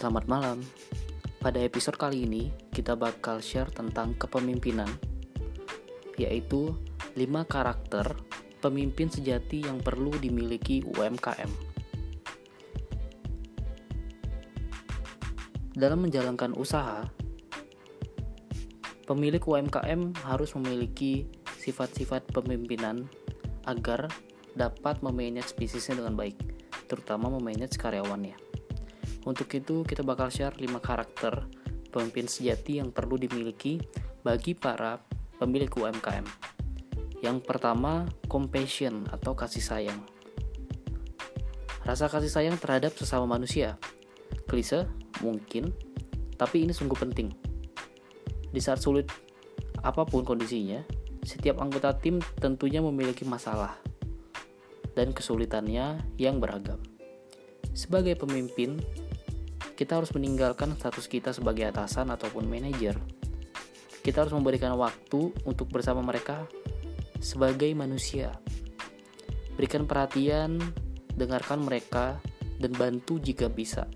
Selamat malam. Pada episode kali ini, kita bakal share tentang kepemimpinan, yaitu 5 karakter pemimpin sejati yang perlu dimiliki UMKM. Dalam menjalankan usaha, pemilik UMKM harus memiliki sifat-sifat pemimpinan agar dapat memanage bisnisnya dengan baik, terutama memanage karyawannya. Untuk itu, kita bakal share 5 karakter pemimpin sejati yang perlu dimiliki bagi para pemilik UMKM. Yang pertama, compassion atau kasih sayang. Rasa kasih sayang terhadap sesama manusia. Klise? Mungkin, tapi ini sungguh penting. Di saat sulit apa pun kondisinya, setiap anggota tim tentunya memiliki masalah dan kesulitannya yang beragam. Sebagai pemimpin, kita harus meninggalkan status kita sebagai atasan ataupun manajer. Kita harus memberikan waktu untuk bersama mereka sebagai manusia. Berikan perhatian, dengarkan mereka, dan bantu jika bisa.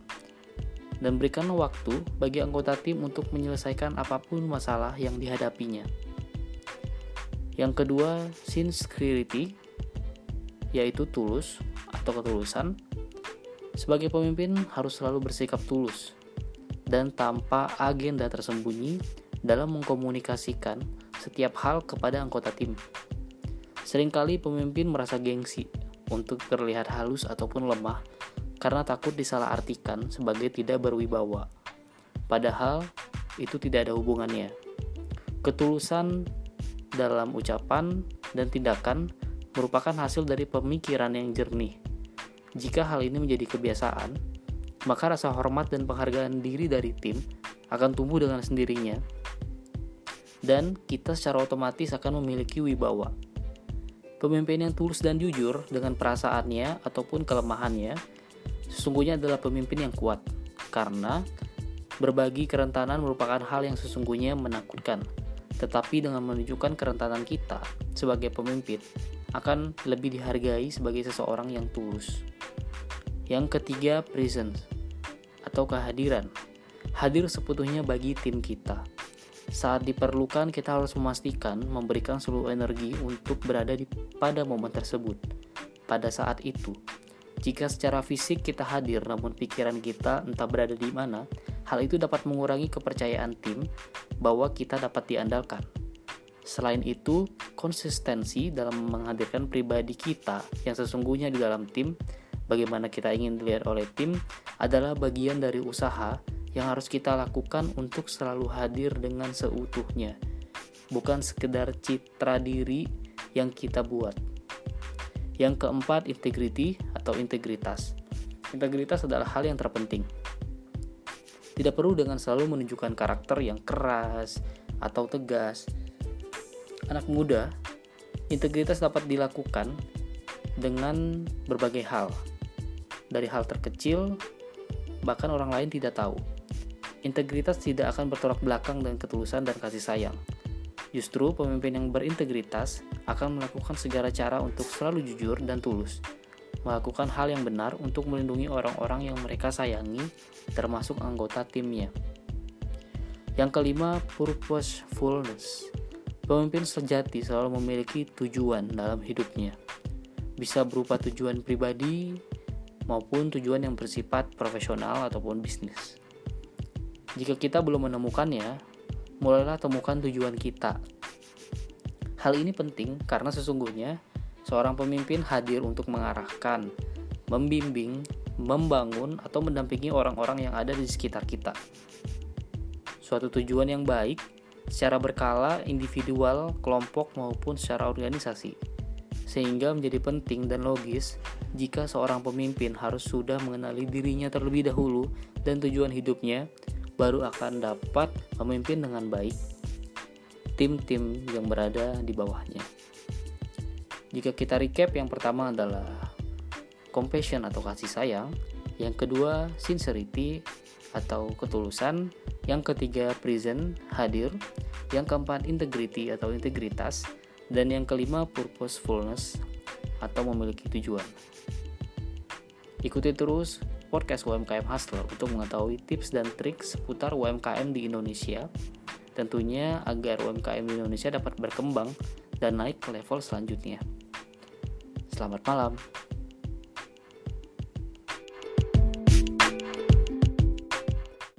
Dan berikan waktu bagi anggota tim untuk menyelesaikan apa pun masalah yang dihadapinya. Yang kedua, sincerity, yaitu tulus atau ketulusan. Sebagai pemimpin harus selalu bersikap tulus dan tanpa agenda tersembunyi dalam mengkomunikasikan setiap hal kepada anggota tim. Seringkali pemimpin merasa gengsi untuk terlihat halus ataupun lemah karena takut disalahartikan sebagai tidak berwibawa. Padahal itu tidak ada hubungannya. Ketulusan dalam ucapan dan tindakan merupakan hasil dari pemikiran yang jernih. Jika hal ini menjadi kebiasaan, maka rasa hormat dan penghargaan diri dari tim akan tumbuh dengan sendirinya, dan kita secara otomatis akan memiliki wibawa. Pemimpin yang tulus dan jujur dengan perasaannya ataupun kelemahannya sesungguhnya adalah pemimpin yang kuat, karena berbagi kerentanan merupakan hal yang sesungguhnya menakutkan. Tetapi dengan menunjukkan kerentanan kita sebagai pemimpin akan lebih dihargai sebagai seseorang yang tulus. Yang ketiga, presence atau kehadiran. Hadir sepenuhnya bagi tim kita saat diperlukan, kita harus memastikan memberikan seluruh energi untuk berada di pada momen tersebut. Pada saat itu, jika secara fisik kita hadir namun pikiran kita entah berada di mana, hal itu dapat mengurangi kepercayaan tim bahwa kita dapat diandalkan. Selain itu, konsistensi dalam menghadirkan pribadi kita yang sesungguhnya di dalam tim, bagaimana kita ingin dilihat oleh tim, adalah bagian dari usaha yang harus kita lakukan untuk selalu hadir dengan seutuhnya, bukan sekedar citra diri yang kita buat. Yang keempat, integrity atau integritas. Integritas adalah hal yang terpenting. Tidak perlu dengan selalu menunjukkan karakter yang keras atau tegas. Anak muda, integritas dapat dilakukan dengan berbagai hal. Dari hal terkecil, bahkan orang lain tidak tahu Integritas tidak akan bertolak belakang dengan ketulusan dan kasih sayang. Justru pemimpin yang berintegritas akan melakukan segala cara untuk selalu jujur dan tulus, melakukan hal yang benar untuk melindungi orang-orang yang mereka sayangi, termasuk anggota timnya. Yang kelima, purposefulness. Pemimpin sejati selalu memiliki tujuan dalam hidupnya. Bisa berupa tujuan pribadi maupun tujuan yang bersifat profesional ataupun bisnis. Jika kita belum menemukannya, mulailah temukan tujuan kita. Hal ini penting karena sesungguhnya seorang pemimpin hadir untuk mengarahkan, membimbing, membangun, atau mendampingi orang-orang yang ada di sekitar kita. Suatu tujuan yang baik secara berkala, individual, kelompok, maupun secara organisasi, sehingga menjadi penting dan logis jika seorang pemimpin harus sudah mengenali dirinya terlebih dahulu dan tujuan hidupnya baru akan dapat memimpin dengan baik tim-tim yang berada di bawahnya. Jika kita recap, yang pertama adalah compassion atau kasih sayang, yang kedua sincerity atau ketulusan, yang ketiga present hadir, yang keempat integrity atau integritas, dan yang kelima purposefulness atau memiliki tujuan. Ikuti terus podcast UMKM Hustler untuk mengetahui tips dan trik seputar UMKM di Indonesia. Tentunya agar UMKM di Indonesia dapat berkembang dan naik ke level selanjutnya. Selamat malam.